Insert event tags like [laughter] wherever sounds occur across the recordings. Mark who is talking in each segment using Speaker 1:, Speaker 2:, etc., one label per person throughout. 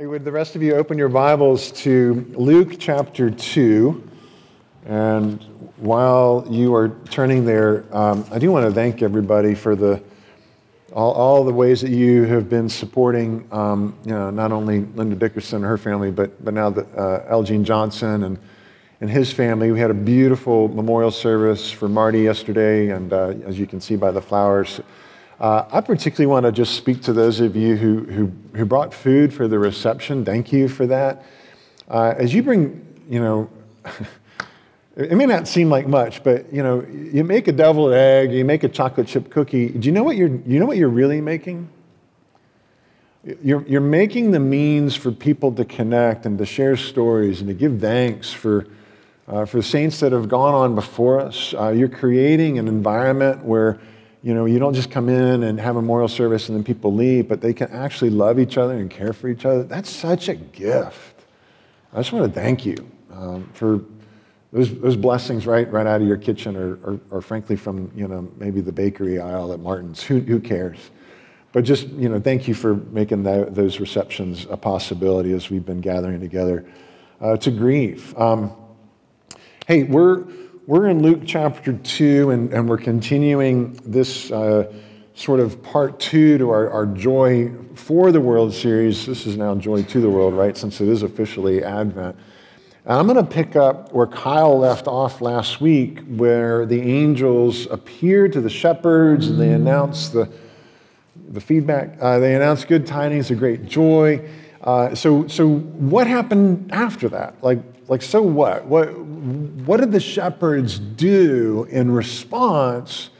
Speaker 1: Hey, would the rest of you open your Bibles to Luke chapter 2? And while you are turning there, um, I do want to thank everybody for the all, all the ways that you have been supporting, um, you know, not only Linda Dickerson and her family, but, but now the, uh, Elgene Johnson and, and his family. We had a beautiful memorial service for Marty yesterday, and uh, as you can see by the flowers, uh, I particularly want to just speak to those of you who, who, who brought food for the reception. Thank you for that. Uh, as you bring, you know, [laughs] it may not seem like much, but you know, you make a deviled egg, you make a chocolate chip cookie. Do you know what you're, you know what you're really making? You're, you're making the means for people to connect and to share stories and to give thanks for, uh, for the saints that have gone on before us. Uh, you're creating an environment where you know, you don't just come in and have a memorial service and then people leave, but they can actually love each other and care for each other. That's such a gift. I just want to thank you um, for those, those blessings right, right out of your kitchen or, or, or, frankly from, you know, maybe the bakery aisle at Martin's. Who, who cares? But just, you know, thank you for making that, those receptions a possibility as we've been gathering together uh, to grieve. Um, hey, we're we're in Luke chapter 2, and, and we're continuing this uh, sort of part two to our, our Joy for the World series. This is now Joy to the World, right? Since it is officially Advent. And I'm going to pick up where Kyle left off last week, where the angels appear to the shepherds and they announce the, the feedback. Uh, they announce good tidings of great joy. Uh, so, so what happened after that? Like, like, so what? What, what did the shepherds do in response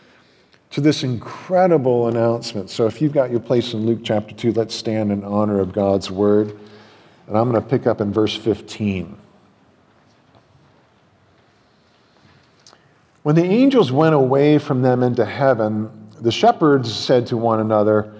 Speaker 1: to this incredible announcement? So, if you've got your place in Luke chapter 2, let's stand in honor of God's word. And I'm going to pick up in verse 15. When the angels went away from them into heaven, the shepherds said to one another,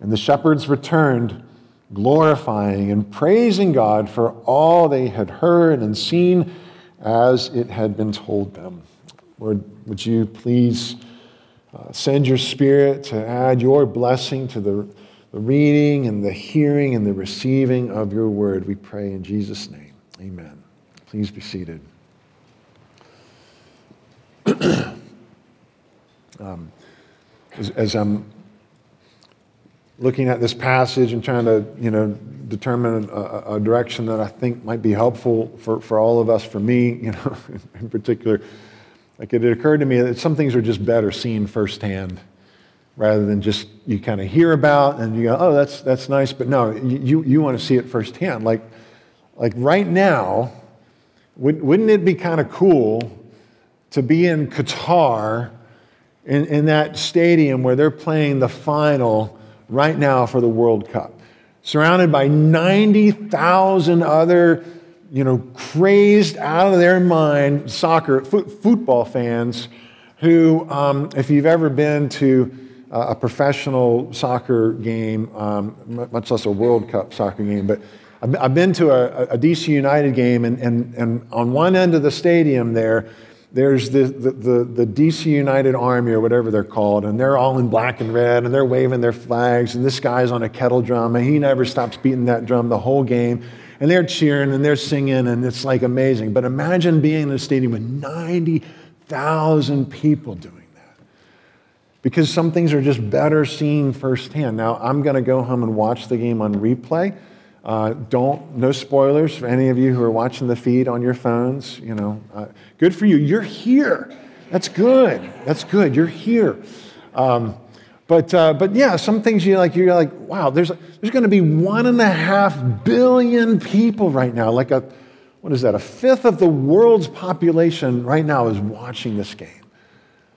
Speaker 1: And the shepherds returned, glorifying and praising God for all they had heard and seen as it had been told them. Lord, would you please uh, send your spirit to add your blessing to the, the reading and the hearing and the receiving of your word, we pray in Jesus' name. Amen. Please be seated. [clears throat] um, as, as I'm looking at this passage and trying to, you know, determine a, a, direction that I think might be helpful for, for all of us, for me, [laughs] you know, in particular. Like it occurred to me that some things are just better seen firsthand rather than just you kind of hear about and you go, oh, that's, that's nice. But no, you, you want to see it firsthand. Like, like right now, wouldn't it be kind of cool to be in Qatar in, in that stadium where they're playing the final right now for the World Cup, surrounded by 90,000 other, you know, crazed out of their mind soccer, football fans who, um, if you've ever been to a professional soccer game, um, much less a World Cup soccer game, but I've been to a, a DC United game, and, and, and on one end of the stadium there, there's the, the, the, the, DC United Army or whatever they're called, and they're all in black and red, and they're waving their flags, and this guy's on a kettle drum, and he never stops beating that drum the whole game. And they're cheering and they're singing, and it's like amazing. But imagine being in a stadium with 90,000 people doing that. Because some things are just better seen firsthand. Now, I'm going to go home and watch the game on replay. Uh, don't, no spoilers for any of you who are watching the feed on your phones. You know, uh, good for you. You're here. That's good. That's good. You're here. Um, but, uh, but yeah, some things you like, you're like, wow, there's, there's going to be one and a half billion people right now. Like a, what is that? A fifth of the world's population right now is watching this game.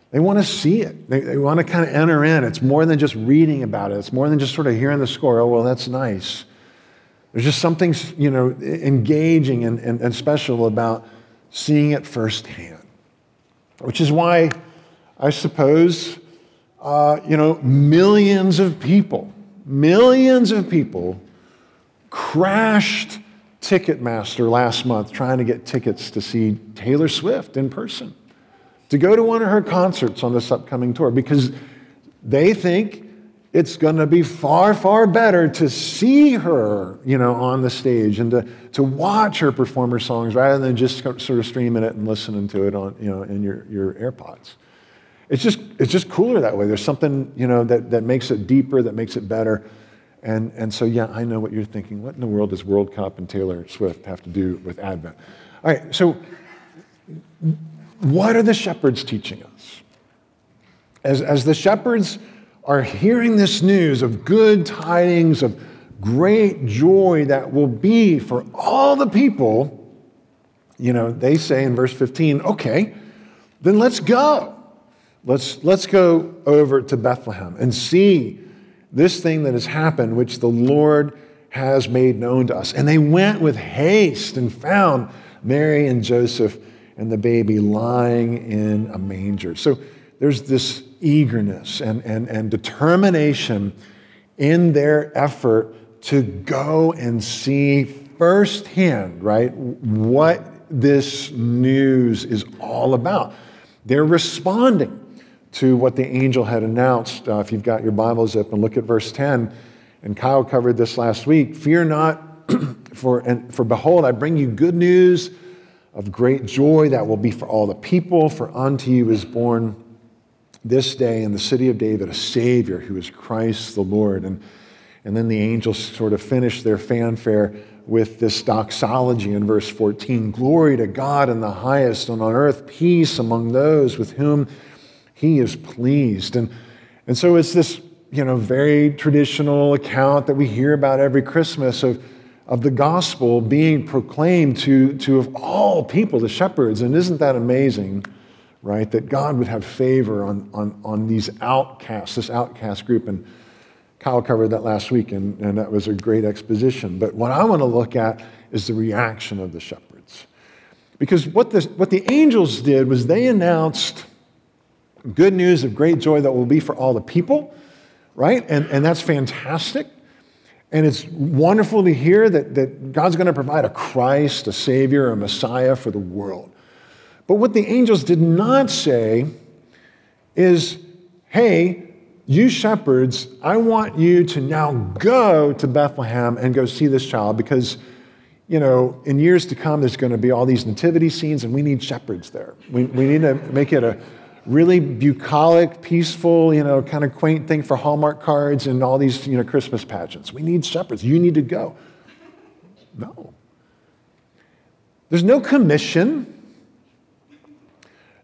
Speaker 1: They want to see it. They, they want to kind of enter in. It's more than just reading about it. It's more than just sort of hearing the score. Oh, well, that's nice. There's just something, you know, engaging and, and, and special about seeing it firsthand, which is why I suppose, uh, you know, millions of people, millions of people crashed Ticketmaster last month trying to get tickets to see Taylor Swift in person, to go to one of her concerts on this upcoming tour, because they think it's going to be far, far better to see her, you know, on the stage and to, to watch her perform her songs rather than just sort of streaming it and listening to it on, you know, in your, your AirPods. It's just, it's just cooler that way. There's something, you know, that, that makes it deeper, that makes it better. And, and so, yeah, I know what you're thinking. What in the world does World Cup and Taylor Swift have to do with Advent? All right, so what are the shepherds teaching us? As, as the shepherds are hearing this news of good tidings, of great joy that will be for all the people, you know, they say in verse 15, okay, then let's go. Let's, let's go over to Bethlehem and see this thing that has happened, which the Lord has made known to us. And they went with haste and found Mary and Joseph and the baby lying in a manger. So there's this eagerness and, and, and determination in their effort to go and see firsthand, right, what this news is all about. They're responding to what the angel had announced. Uh, if you've got your Bibles up and look at verse 10, and Kyle covered this last week Fear not, [clears throat] for, and, for behold, I bring you good news of great joy that will be for all the people, for unto you is born this day in the city of David a Savior who is Christ the Lord. And, and then the angels sort of finish their fanfare with this doxology in verse 14 Glory to God in the highest, and on earth peace among those with whom he is pleased. And, and so it's this you know, very traditional account that we hear about every Christmas of, of the gospel being proclaimed to, to, of all people, the shepherds. And isn't that amazing? Right? That God would have favor on, on, on these outcasts, this outcast group. And Kyle covered that last week, and, and that was a great exposition. But what I want to look at is the reaction of the shepherds. Because what the, what the angels did was they announced good news of great joy that will be for all the people, right? And, and that's fantastic. And it's wonderful to hear that, that God's going to provide a Christ, a Savior, a Messiah for the world. But what the angels did not say is, hey, you shepherds, I want you to now go to Bethlehem and go see this child because, you know, in years to come, there's going to be all these nativity scenes and we need shepherds there. We, we need to make it a really bucolic, peaceful, you know, kind of quaint thing for Hallmark cards and all these, you know, Christmas pageants. We need shepherds. You need to go. No. There's no commission.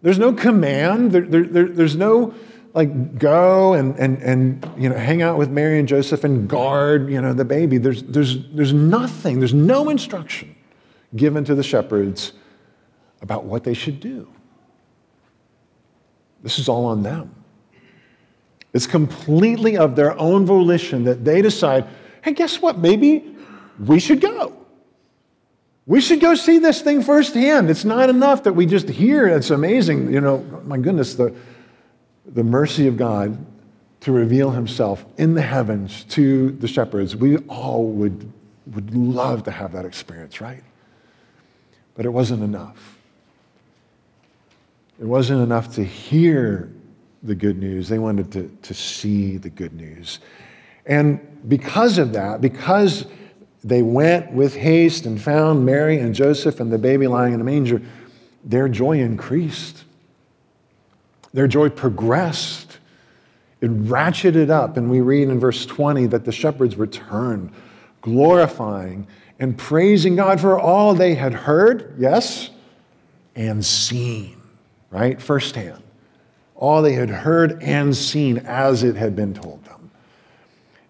Speaker 1: There's no command. There, there, there, there's no like go and, and, and you know, hang out with Mary and Joseph and guard you know, the baby. There's, there's, there's nothing, there's no instruction given to the shepherds about what they should do. This is all on them. It's completely of their own volition that they decide, hey, guess what? Maybe we should go. We should go see this thing firsthand. It's not enough that we just hear. It's amazing. You know, my goodness, the, the mercy of God to reveal himself in the heavens to the shepherds. We all would, would love to have that experience, right? But it wasn't enough. It wasn't enough to hear the good news. They wanted to, to see the good news. And because of that, because they went with haste and found Mary and Joseph and the baby lying in a manger. Their joy increased. Their joy progressed. It ratcheted up. And we read in verse 20 that the shepherds returned, glorifying and praising God for all they had heard, yes, and seen, right? Firsthand. All they had heard and seen as it had been told them.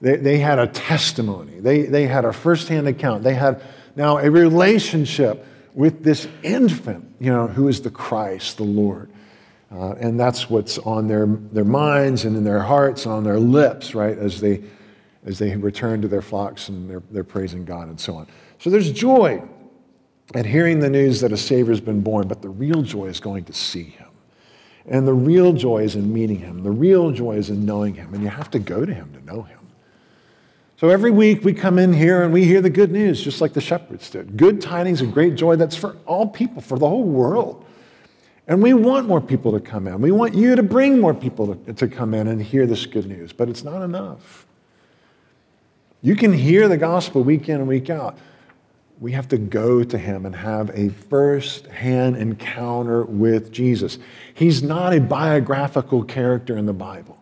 Speaker 1: They, they had a testimony, they, they had a firsthand account. They had now a relationship with this infant, you know, who is the Christ, the Lord. Uh, and that's what's on their, their minds and in their hearts, and on their lips, right, as they, as they return to their flocks and they're, they're praising God and so on. So there's joy at hearing the news that a Savior's been born, but the real joy is going to see him. And the real joy is in meeting him. The real joy is in knowing him. And you have to go to him to know him. So every week we come in here and we hear the good news, just like the shepherds did. Good tidings and great joy that's for all people, for the whole world. And we want more people to come in. We want you to bring more people to, to come in and hear this good news, but it's not enough. You can hear the gospel week in and week out. We have to go to him and have a first hand encounter with Jesus. He's not a biographical character in the Bible.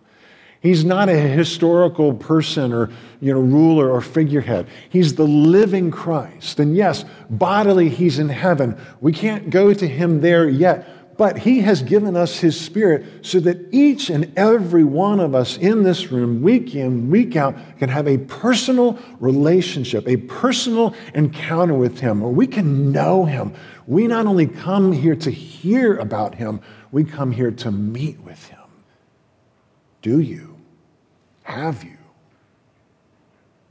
Speaker 1: He's not a historical person or you know, ruler or figurehead. He's the living Christ. And yes, bodily, he's in heaven. We can't go to him there yet, but He has given us His Spirit so that each and every one of us in this room, week in, week out, can have a personal relationship, a personal encounter with Him, where we can know Him. We not only come here to hear about Him, we come here to meet with Him. Do you? Have you?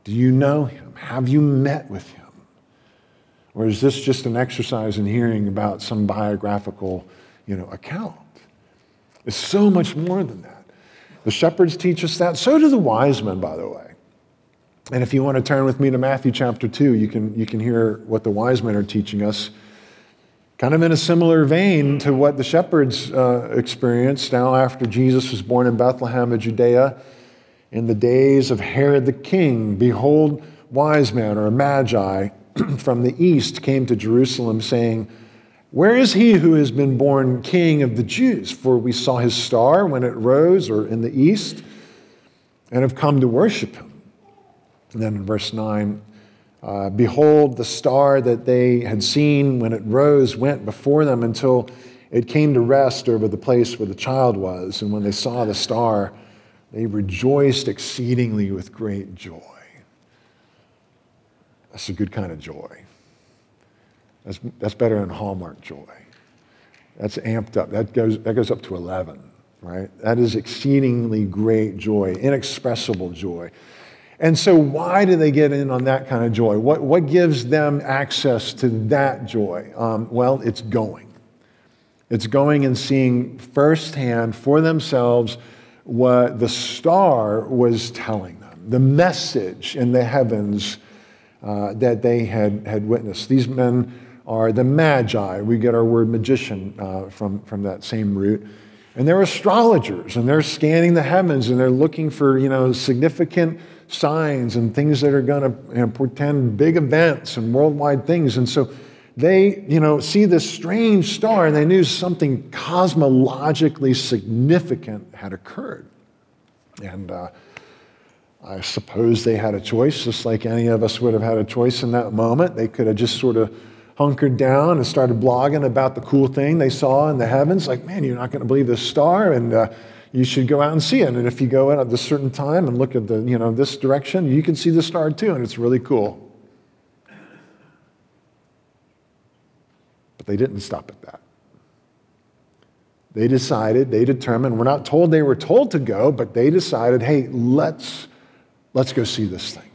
Speaker 1: Do you know Him? Have you met with Him? Or is this just an exercise in hearing about some biographical? you know, account. It's so much more than that. The shepherds teach us that. So do the wise men, by the way. And if you want to turn with me to Matthew chapter 2, you can, you can hear what the wise men are teaching us, kind of in a similar vein to what the shepherds uh, experienced now after Jesus was born in Bethlehem of Judea. In the days of Herod the king, behold, wise men or magi [clears throat] from the east came to Jerusalem saying, where is he who has been born king of the Jews? For we saw his star when it rose or in the east and have come to worship him. And then in verse 9, uh, behold, the star that they had seen when it rose went before them until it came to rest over the place where the child was. And when they saw the star, they rejoiced exceedingly with great joy. That's a good kind of joy. That's, that's better than Hallmark joy. That's amped up. That goes, that goes up to 11, right? That is exceedingly great joy, inexpressible joy. And so, why do they get in on that kind of joy? What, what gives them access to that joy? Um, well, it's going. It's going and seeing firsthand for themselves what the star was telling them, the message in the heavens uh, that they had, had witnessed. These men are the magi. We get our word magician uh, from, from that same root. And they're astrologers, and they're scanning the heavens, and they're looking for you know significant signs and things that are going to you know, portend big events and worldwide things. And so they you know see this strange star, and they knew something cosmologically significant had occurred. And uh, I suppose they had a choice, just like any of us would have had a choice in that moment. They could have just sort of hunkered down and started blogging about the cool thing they saw in the heavens. Like, man, you're not going to believe this star, and uh, you should go out and see it. And if you go out at this certain time and look at the, you know, this direction, you can see the star too, and it's really cool. But they didn't stop at that. They decided, they determined, we're not told they were told to go, but they decided, hey, let's, let's go see this thing.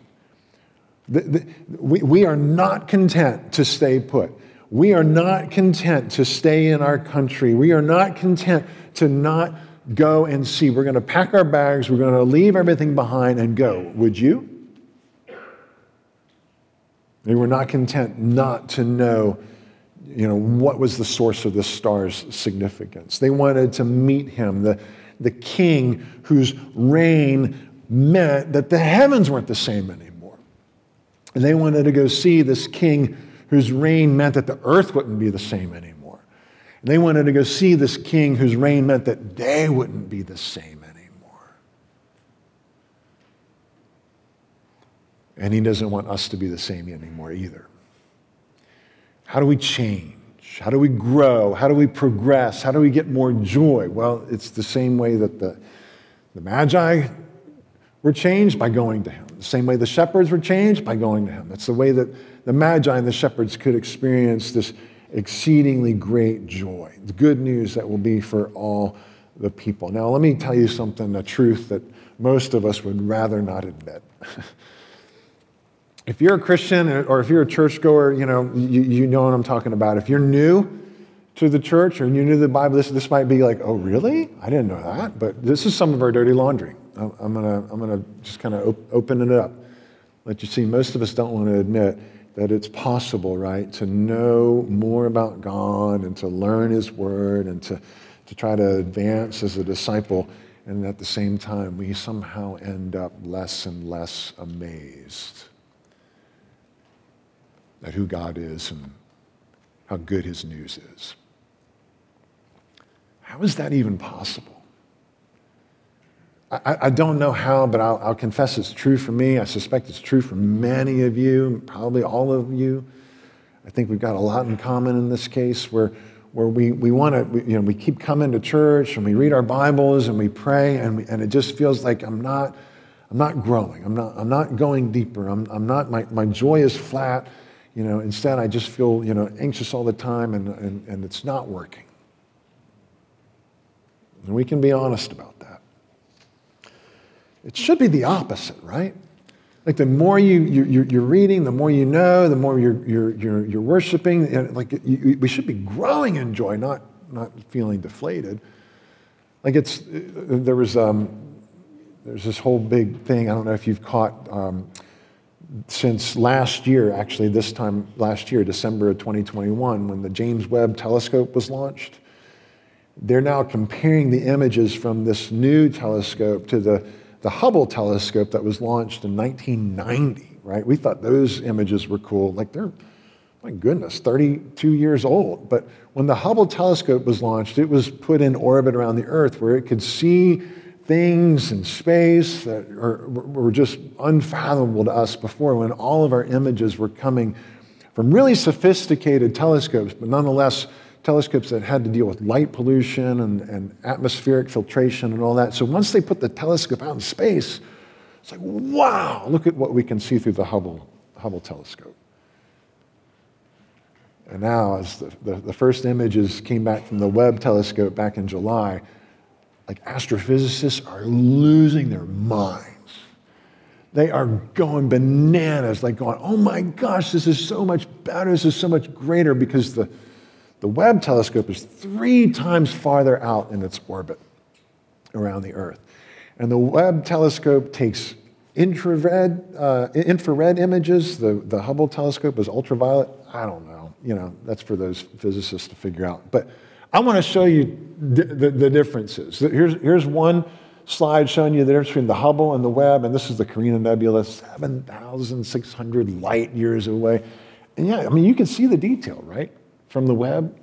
Speaker 1: The, the, we, we are not content to stay put. We are not content to stay in our country. We are not content to not go and see. We're going to pack our bags, we're going to leave everything behind and go. Would you? They were not content not to know, you know, what was the source of this star's significance. They wanted to meet him, the, the king whose reign meant that the heavens weren't the same anymore. And they wanted to go see this king whose reign meant that the earth wouldn't be the same anymore. And they wanted to go see this king whose reign meant that they wouldn't be the same anymore. And he doesn't want us to be the same anymore either. How do we change? How do we grow? How do we progress? How do we get more joy? Well, it's the same way that the, the Magi were changed by going to him. The same way the shepherds were changed by going to him. That's the way that the Magi and the shepherds could experience this exceedingly great joy, the good news that will be for all the people. Now, let me tell you something, a truth that most of us would rather not admit. [laughs] if you're a Christian or if you're a churchgoer, you know, you, you know what I'm talking about. If you're new to the church or you're new to the Bible, this, this might be like, oh, really? I didn't know that. But this is some of our dirty laundry. I'm, I'm going to I'm gonna just kind of op- open it up. Let you see, most of us don't want to admit that it's possible, right, to know more about God and to learn His Word and to, to try to advance as a disciple. And at the same time, we somehow end up less and less amazed at who God is and how good His news is. How is that even possible? I, I don't know how, but I'll, I'll, confess it's true for me. I suspect it's true for many of you, probably all of you. I think we've got a lot in common in this case where, where we, we want to, you know, we keep coming to church and we read our Bibles and we pray and, we, and it just feels like I'm not, I'm not growing. I'm not, I'm not going deeper. I'm, I'm not, my, my joy is flat. You know, instead I just feel, you know, anxious all the time and, and, and it's not working. And we can be honest about that. It should be the opposite, right? Like the more you, you, you're reading, the more you know, the more you're, you're, you're, you're worshiping. Like you, we should be growing in joy, not, not feeling deflated. Like it's, there was, um, there's this whole big thing. I don't know if you've caught um, since last year, actually, this time last year, December of 2021, when the James Webb telescope was launched. They're now comparing the images from this new telescope to the the Hubble telescope that was launched in 1990, right? We thought those images were cool. Like they're, my goodness, 32 years old. But when the Hubble telescope was launched, it was put in orbit around the Earth where it could see things in space that are, were just unfathomable to us before when all of our images were coming from really sophisticated telescopes, but nonetheless telescopes that had to deal with light pollution and, and atmospheric filtration and all that. So once they put the telescope out in space, it's like, wow, look at what we can see through the Hubble, Hubble telescope. And now, as the, the, the, first images came back from the Webb telescope back in July, like astrophysicists are losing their minds. They are going bananas, like going, oh my gosh, this is so much better, this is so much greater because the, the Webb telescope is three times farther out in its orbit around the Earth. And the Webb telescope takes infrared, uh, infrared images. The, the Hubble telescope is ultraviolet. I don't know. You know, that's for those physicists to figure out. But I want to show you the, the, the differences. Here's, here's one slide showing you the difference between the Hubble and the Webb, and this is the Carina Nebula, 7,600 light years away. And yeah, I mean, you can see the detail, right? from the Webb.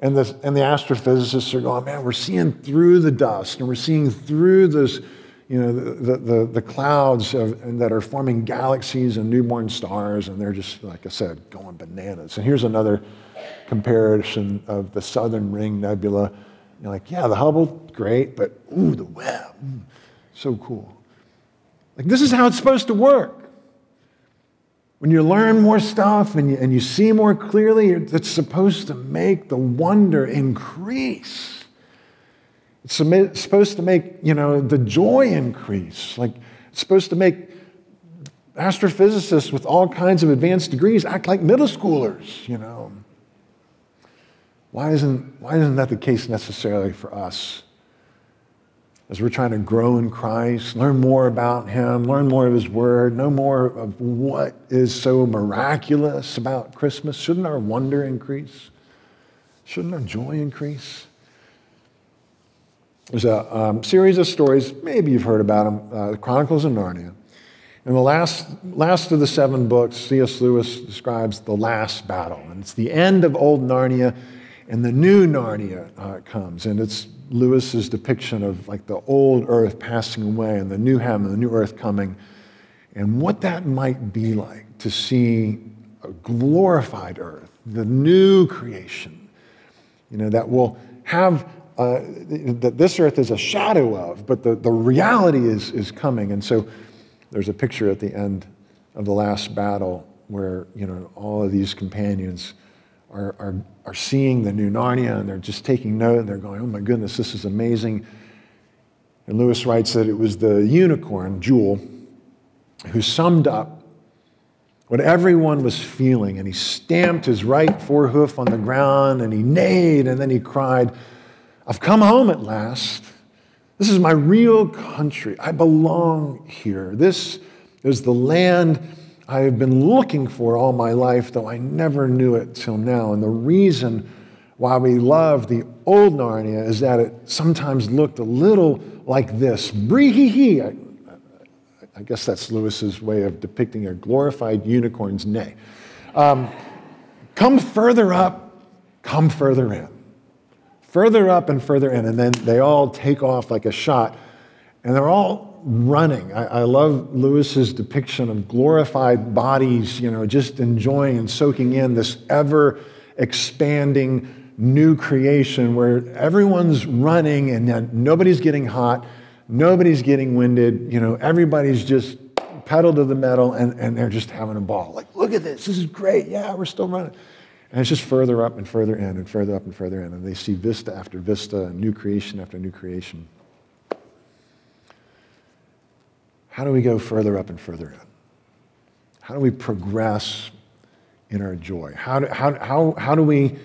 Speaker 1: And the, and the astrophysicists are going, man, we're seeing through the dust and we're seeing through this, you know, the, the, the clouds of, that are forming galaxies and newborn stars. And they're just, like I said, going bananas. And here's another comparison of the Southern Ring Nebula. You're like, yeah, the Hubble, great, but ooh, the Webb, mm, so cool. Like, this is how it's supposed to work. When you learn more stuff and you, and you see more clearly, it's supposed to make the wonder increase. It's supposed to make, you know, the joy increase. Like, it's supposed to make astrophysicists with all kinds of advanced degrees act like middle schoolers, you know. Why isn't, why isn't that the case necessarily for us? as we're trying to grow in Christ, learn more about Him, learn more of His Word, know more of what is so miraculous about Christmas, shouldn't our wonder increase? Shouldn't our joy increase? There's a um, series of stories, maybe you've heard about them, uh, the Chronicles of Narnia. In the last, last of the seven books, C.S. Lewis describes the last battle. And it's the end of old Narnia, and the new Narnia uh, comes. And it's Lewis's depiction of like the old earth passing away and the new heaven, the new earth coming, and what that might be like to see a glorified earth, the new creation, you know, that will have uh, that this earth is a shadow of, but the, the reality is, is coming. And so there's a picture at the end of the last battle where, you know, all of these companions are, are, are seeing the new Narnia and they're just taking note and they're going, oh my goodness, this is amazing. And Lewis writes that it was the unicorn, Jewel, who summed up what everyone was feeling. And he stamped his right forehoof on the ground and he neighed and then he cried, I've come home at last. This is my real country. I belong here. This is the land I have been looking for all my life, though I never knew it till now. And the reason why we love the old Narnia is that it sometimes looked a little like this. Bree hee I, I guess that's Lewis's way of depicting a glorified unicorn's neigh. Um, come further up, come further in. Further up and further in. And then they all take off like a shot. And they're all running. I, I, love Lewis's depiction of glorified bodies, you know, just enjoying and soaking in this ever expanding new creation where everyone's running and nobody's getting hot, nobody's getting winded, you know, everybody's just pedal to the metal and, and they're just having a ball. Like, look at this, this is great. Yeah, we're still running. And it's just further up and further in and further up and further in. And they see vista after vista and new creation after new creation. How do we go further up and further in? How do we progress in our joy? How do, how, how, how, do we,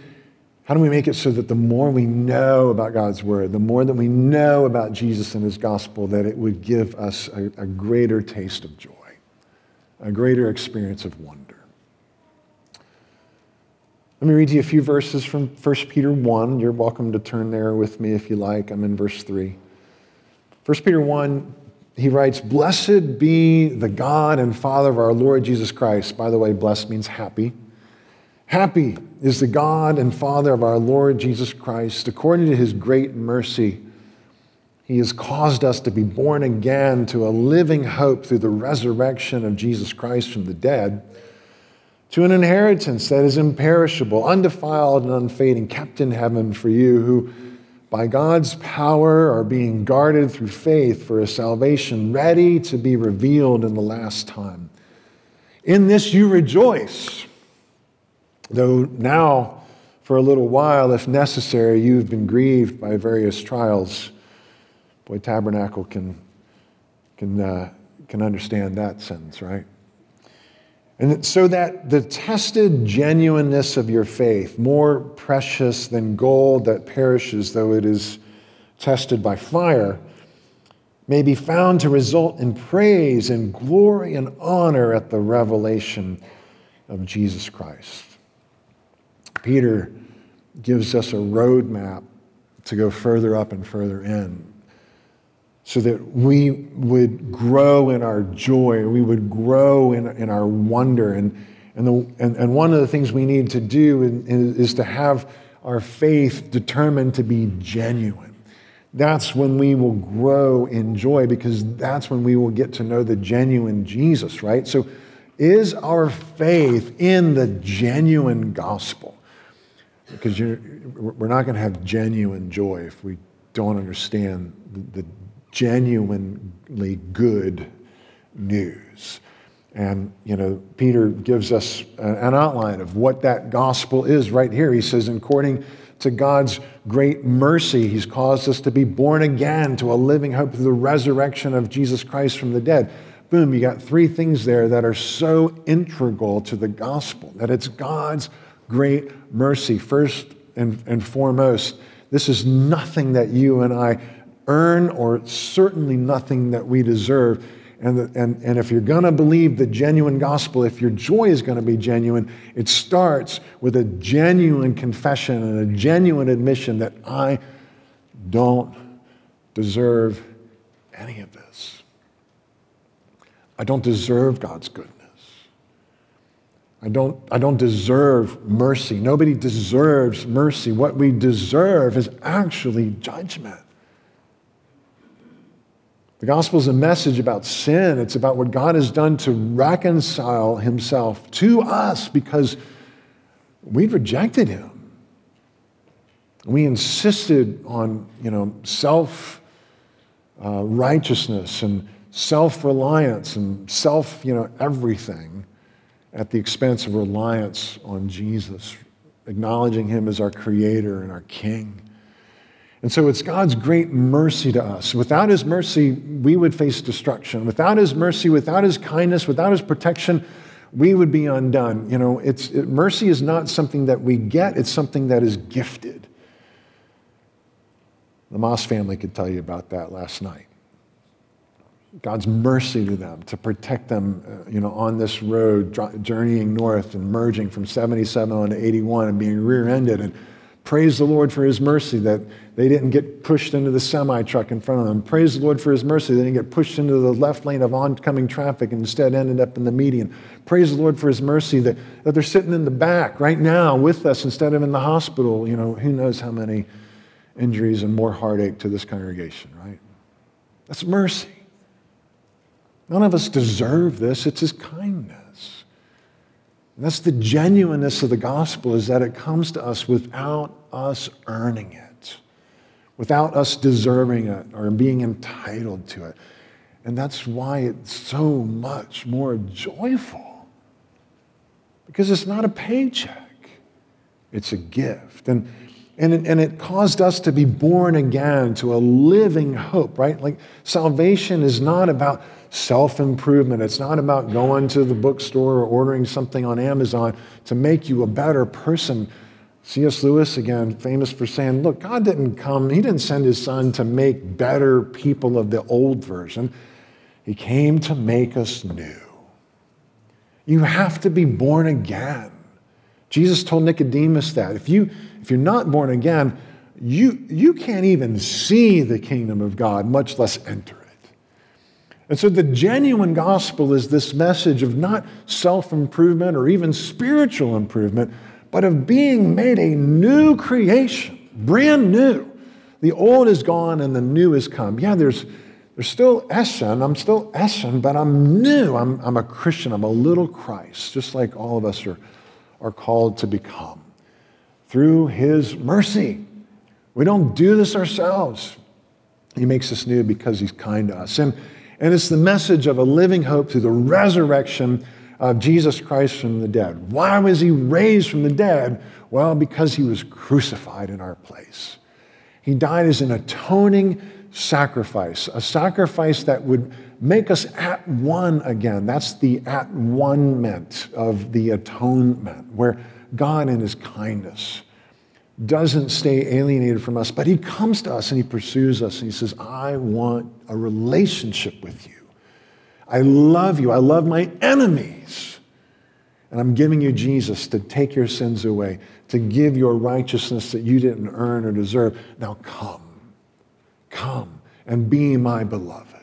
Speaker 1: how do we make it so that the more we know about God's word, the more that we know about Jesus and his gospel, that it would give us a, a greater taste of joy, a greater experience of wonder? Let me read you a few verses from 1 Peter 1. You're welcome to turn there with me if you like. I'm in verse 3. 1 Peter 1 he writes, Blessed be the God and Father of our Lord Jesus Christ. By the way, blessed means happy. Happy is the God and Father of our Lord Jesus Christ. According to his great mercy, he has caused us to be born again to a living hope through the resurrection of Jesus Christ from the dead, to an inheritance that is imperishable, undefiled, and unfading, kept in heaven for you who by God's power are being guarded through faith for a salvation ready to be revealed in the last time. In this you rejoice, though now, for a little while, if necessary, you've been grieved by various trials. Boy, Tabernacle can, can, uh, can understand that sentence, right? And so that the tested genuineness of your faith, more precious than gold that perishes though it is tested by fire, may be found to result in praise and glory and honor at the revelation of Jesus Christ. Peter gives us a roadmap to go further up and further in so that we would grow in our joy, we would grow in, in our wonder. And, and, the, and, and one of the things we need to do is, to have our faith determined to be genuine. That's when we will grow in joy because that's when we will get to know the genuine Jesus, right? So, is our faith in the genuine gospel? Because we're not going to have genuine joy if we don't understand the, the genuinely good news. And, you know, Peter gives us an outline of what that gospel is right here. He says, according to God's great mercy, He's caused us to be born again to a living hope through the resurrection of Jesus Christ from the dead. Boom, you got three things there that are so integral to the gospel that it's God's great mercy, first and, and foremost. This is nothing that you and I earn or certainly nothing that we deserve. And, the, and, and if you're going to believe the genuine gospel, if your joy is going to be genuine, it starts with a genuine confession and a genuine admission that I don't deserve any of this. I don't deserve God's goodness. I don't, I don't deserve mercy. Nobody deserves mercy. What we deserve is actually judgment. The gospel is a message about sin. It's about what God has done to reconcile himself to us because we rejected him. We insisted on, you know, self uh, righteousness and self reliance and self, you know, everything at the expense of reliance on Jesus, acknowledging him as our creator and our king. And so it's God's great mercy to us. Without His mercy, we would face destruction. Without His mercy, without His kindness, without His protection, we would be undone. You know, it's, it, mercy is not something that we get, it's something that is gifted. The Moss family could tell you about that last night. God's mercy to them to protect them, uh, you know, on this road, journeying north and merging from 77 on to 81 and being rear-ended. And praise the Lord for His mercy that they didn't get pushed into the semi truck in front of them. Praise the Lord for His mercy they didn't get pushed into the left lane of oncoming traffic and instead ended up in the median. Praise the Lord for His mercy that, that they're sitting in the back right now with us instead of in the hospital. You know, who knows how many injuries and more heartache to this congregation, right? That's mercy. None of us deserve this. It's His kindness. And that's the genuineness of the gospel is that it comes to us without us earning it, without us deserving it or being entitled to it. And that's why it's so much more joyful. Because it's not a paycheck, it's a gift. And and and it caused us to be born again to a living hope, right? Like salvation is not about self improvement. It's not about going to the bookstore or ordering something on Amazon to make you a better person. C.S. Lewis, again, famous for saying, Look, God didn't come, He didn't send His Son to make better people of the old version. He came to make us new. You have to be born again. Jesus told Nicodemus that. If you if you're not born again, you, you can't even see the kingdom of God, much less enter. And so the genuine gospel is this message of not self improvement or even spiritual improvement, but of being made a new creation, brand new. The old is gone and the new has come. Yeah, there's, there's still Essen. I'm still Essen, but I'm new. I'm, I'm a Christian. I'm a little Christ, just like all of us are, are called to become through his mercy. We don't do this ourselves. He makes us new because he's kind to us. And, and it's the message of a living hope through the resurrection of Jesus Christ from the dead. Why was he raised from the dead? Well, because he was crucified in our place. He died as an atoning sacrifice, a sacrifice that would make us at one again. That's the at one meant of the atonement, where God, in his kindness, doesn't stay alienated from us, but he comes to us and he pursues us and he says, I want a relationship with you. I love you. I love my enemies. And I'm giving you Jesus to take your sins away, to give your righteousness that you didn't earn or deserve. Now come, come and be my beloved.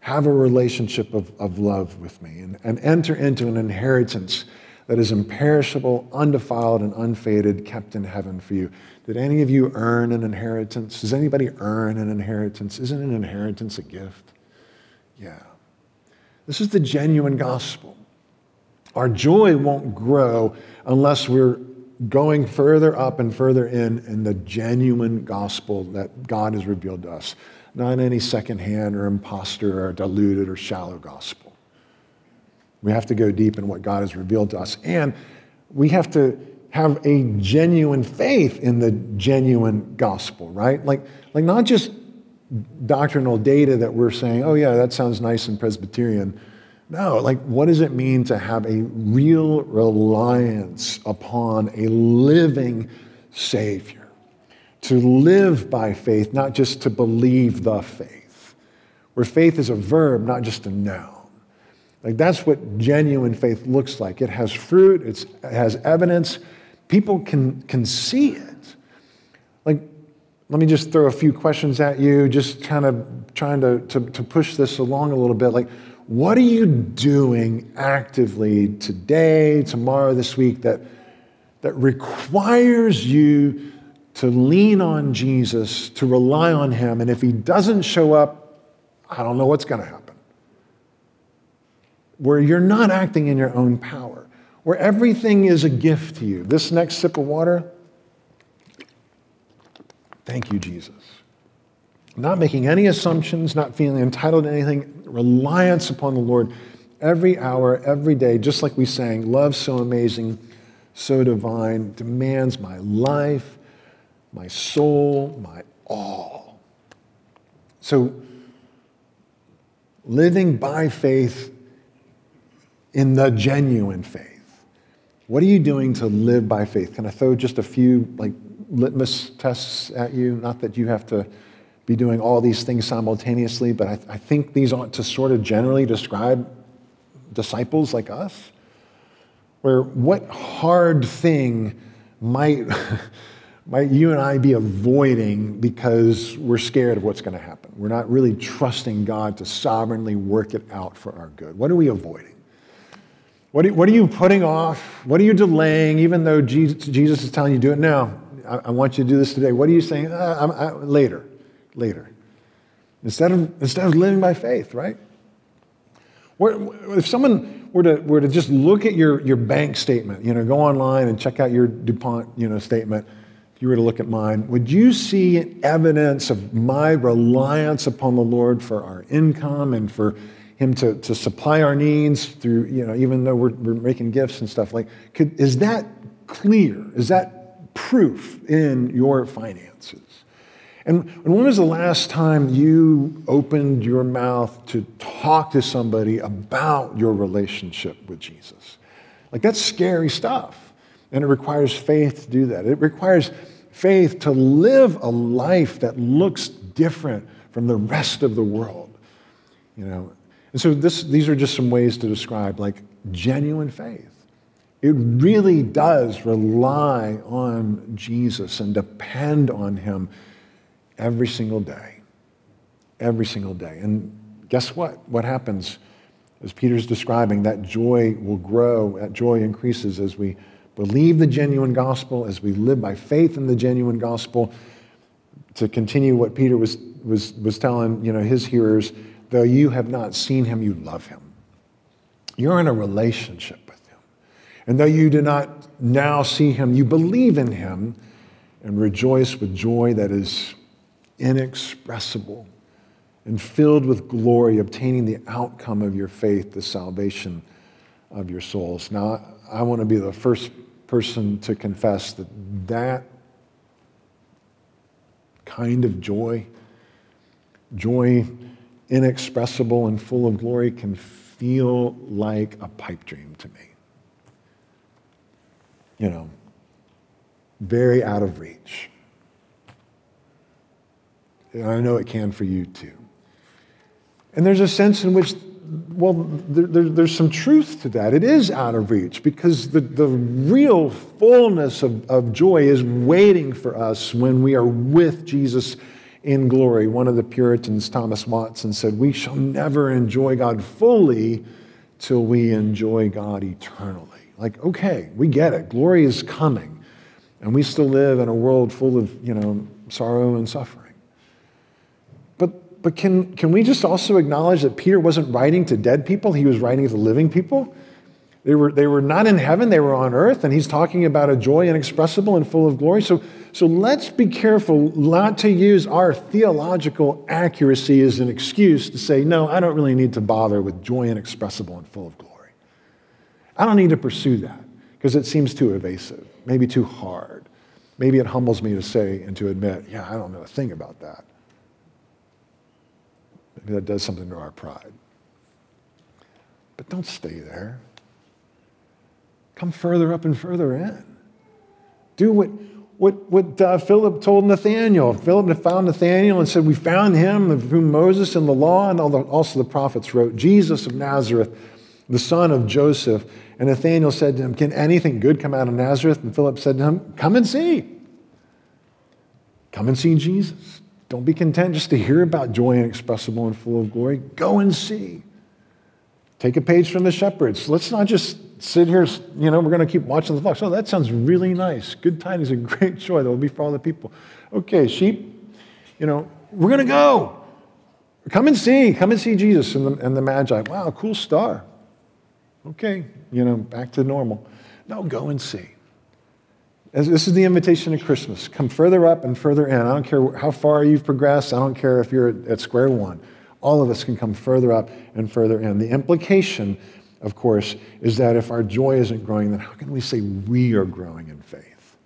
Speaker 1: Have a relationship of, of love with me and, and enter into an inheritance that is imperishable, undefiled, and unfaded, kept in heaven for you. Did any of you earn an inheritance? Does anybody earn an inheritance? Isn't an inheritance a gift? Yeah. This is the genuine gospel. Our joy won't grow unless we're going further up and further in in the genuine gospel that God has revealed to us, not any secondhand or impostor or diluted or shallow gospel. We have to go deep in what God has revealed to us. And we have to have a genuine faith in the genuine gospel, right? Like, like not just doctrinal data that we're saying, oh, yeah, that sounds nice and Presbyterian. No, like, what does it mean to have a real reliance upon a living Savior? To live by faith, not just to believe the faith, where faith is a verb, not just a noun. Like that's what genuine faith looks like. It has fruit, it has evidence. People can, can see it. Like, let me just throw a few questions at you, just kind of trying to, to, to push this along a little bit. Like, what are you doing actively today, tomorrow, this week that, that requires you to lean on Jesus, to rely on Him? And if He doesn't show up, I don't know what's going to happen where you're not acting in your own power, where everything is a gift to you. This next sip of water, thank you, Jesus. Not making any assumptions, not feeling entitled to anything, reliance upon the Lord every hour, every day, just like we sang, love so amazing, so divine, demands my life, my soul, my all. So, living by faith in the genuine faith. What are you doing to live by faith? Can I throw just a few like litmus tests at you? Not that you have to be doing all these things simultaneously, but I, I think these ought to sort of generally describe disciples like us. Where what hard thing might, [laughs] might you and I be avoiding because we're scared of what's going to happen? We're not really trusting God to sovereignly work it out for our good. What are we avoiding? What are, what are you putting off? What are you delaying, even though Jesus, Jesus is telling you, do it now? I, I, want you to do this today. What are you saying? Uh, I, later, later. Instead of, instead of living by faith, right? If someone were to, were to just look at your, your bank statement, you know, go online and check out your DuPont, you know, statement, if you were to look at mine, would you see evidence of my reliance upon the Lord for our income and for him to, to supply our needs through, you know, even though we're, we're making gifts and stuff. Like, could, is that clear? Is that proof in your finances? And, and when was the last time you opened your mouth to talk to somebody about your relationship with Jesus? Like, that's scary stuff. And it requires faith to do that. It requires faith to live a life that looks different from the rest of the world. You know, and so this, these are just some ways to describe like genuine faith. It really does rely on Jesus and depend on him every single day. Every single day. And guess what? What happens? As Peter's describing, that joy will grow, that joy increases as we believe the genuine gospel, as we live by faith in the genuine gospel. To continue what Peter was, was, was telling you know, his hearers, Though you have not seen him, you love him. You're in a relationship with him. And though you do not now see him, you believe in him and rejoice with joy that is inexpressible and filled with glory, obtaining the outcome of your faith, the salvation of your souls. Now, I want to be the first person to confess that that kind of joy, joy inexpressible and full of glory can feel like a pipe dream to me. You know, very out of reach. And I know it can for you too. And there's a sense in which, well, there, there, there's some truth to that. It is out of reach because the, the real fullness of, of joy is waiting for us when we are with Jesus in glory. One of the Puritans, Thomas Watson, said, We shall never enjoy God fully till we enjoy God eternally. Like, okay, we get it. Glory is coming. And we still live in a world full of, you know, sorrow and suffering. But, but can, can we just also acknowledge that Peter wasn't writing to dead people, he was writing to living people? They were, they were not in heaven, they were on earth, and he's talking about a joy inexpressible and full of glory. So, so let's be careful not to use our theological accuracy as an excuse to say, no, I don't really need to bother with joy inexpressible and full of glory. I don't need to pursue that because it seems too evasive, maybe too hard. Maybe it humbles me to say and to admit, yeah, I don't know a thing about that. Maybe that does something to our pride. But don't stay there. Come further up and further in. Do what, what, what uh, Philip told Nathaniel. Philip had found Nathaniel and said, We found him of whom Moses and the law and also the prophets wrote, Jesus of Nazareth, the son of Joseph. And Nathaniel said to him, Can anything good come out of Nazareth? And Philip said to him, Come and see. Come and see Jesus. Don't be content just to hear about joy inexpressible and full of glory. Go and see. Take a page from the shepherds. Let's not just sit here, you know, we're going to keep watching the flocks. Oh, that sounds really nice. Good tidings and [laughs] great joy that will be for all the people. Okay, sheep, you know, we're going to go. Come and see. Come and see Jesus and the, and the Magi. Wow, cool star. Okay, you know, back to normal. No, go and see. As this is the invitation of Christmas. Come further up and further in. I don't care how far you've progressed. I don't care if you're at square one. All of us can come further up and further in. The implication of course, is that if our joy isn't growing, then how can we say we are growing in faith?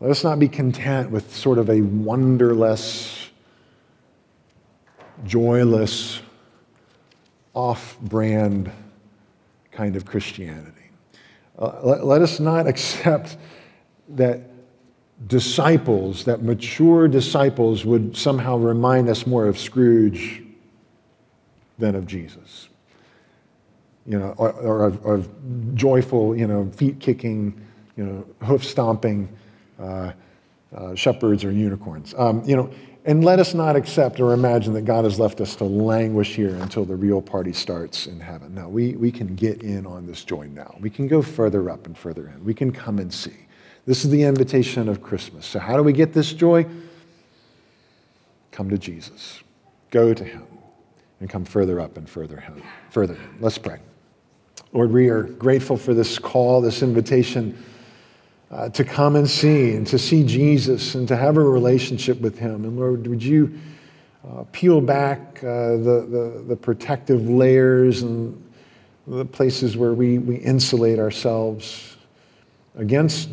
Speaker 1: Let us not be content with sort of a wonderless, joyless, off brand kind of Christianity. Uh, let, let us not accept that disciples, that mature disciples, would somehow remind us more of Scrooge than of Jesus. You know, or, or of, of, joyful, you know, feet kicking, you know, hoof stomping uh, uh, shepherds or unicorns. Um, you know, and let us not accept or imagine that God has left us to languish here until the real party starts in heaven. No, we, we can get in on this joy now. We can go further up and further in. We can come and see. This is the invitation of Christmas. So, how do we get this joy? Come to Jesus, go to Him, and come further up and further, him, further in. Let's pray. Lord, we are grateful for this call, this invitation uh, to come and see and to see Jesus and to have a relationship with Him. And Lord, would you uh, peel back uh, the, the, the, protective layers and the places where we, we insulate ourselves against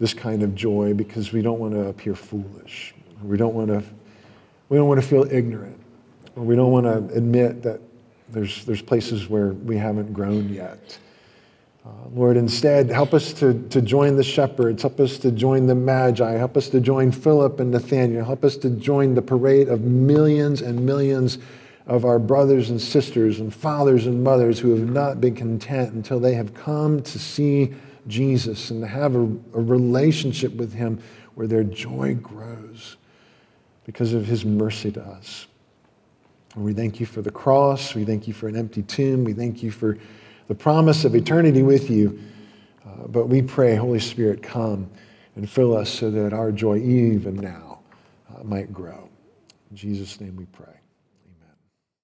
Speaker 1: this kind of joy because we don't want to appear foolish. We don't want to, we don't want to feel ignorant. Or we don't want to admit that there's, there's places where we haven't grown yet. Uh, Lord, instead, help us to, to join the shepherds, help us to join the magi, help us to join Philip and Nathaniel, help us to join the parade of millions and millions of our brothers and sisters and fathers and mothers who have not been content until they have come to see Jesus and to have a, a relationship with him where their joy grows because of his mercy to us. We thank you for the cross. We thank you for an empty tomb. We thank you for the promise of eternity with you. Uh, but we pray, Holy Spirit, come and fill us so that our joy, even now, uh, might grow. In Jesus' name we pray.